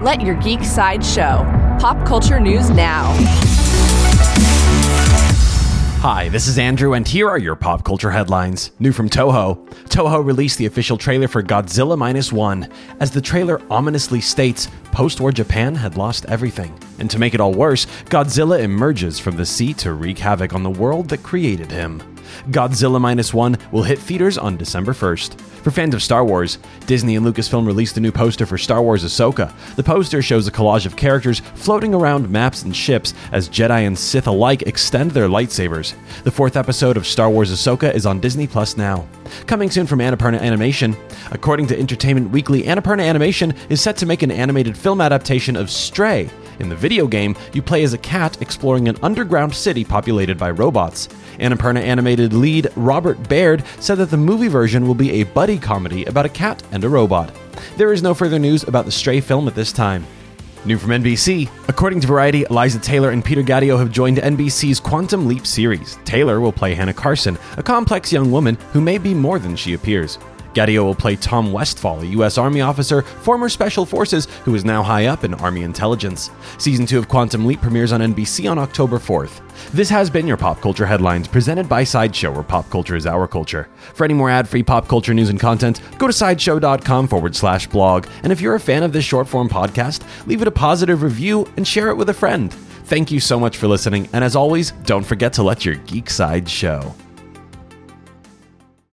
Let your geek side show. Pop culture news now. Hi, this is Andrew, and here are your pop culture headlines. New from Toho. Toho released the official trailer for Godzilla Minus One. As the trailer ominously states, post war Japan had lost everything. And to make it all worse, Godzilla emerges from the sea to wreak havoc on the world that created him. Godzilla Minus One will hit theaters on December 1st. For fans of Star Wars, Disney and Lucasfilm released a new poster for Star Wars Ahsoka. The poster shows a collage of characters floating around maps and ships as Jedi and Sith alike extend their lightsabers. The fourth episode of Star Wars Ahsoka is on Disney Plus now. Coming soon from Annapurna Animation, according to Entertainment Weekly, Annapurna Animation is set to make an animated film adaptation of Stray. In the video game, you play as a cat exploring an underground city populated by robots. Annapurna animated lead Robert Baird said that the movie version will be a buddy comedy about a cat and a robot. There is no further news about the Stray film at this time. New from NBC. According to Variety, Eliza Taylor and Peter Gadiot have joined NBC's Quantum Leap series. Taylor will play Hannah Carson, a complex young woman who may be more than she appears. Gadiot will play Tom Westfall, a U.S. Army officer, former Special Forces, who is now high up in Army intelligence. Season 2 of Quantum Leap premieres on NBC on October 4th. This has been your Pop Culture Headlines, presented by Sideshow, where pop culture is our culture. For any more ad free pop culture news and content, go to sideshow.com forward slash blog. And if you're a fan of this short form podcast, leave it a positive review and share it with a friend. Thank you so much for listening, and as always, don't forget to let your geek side show.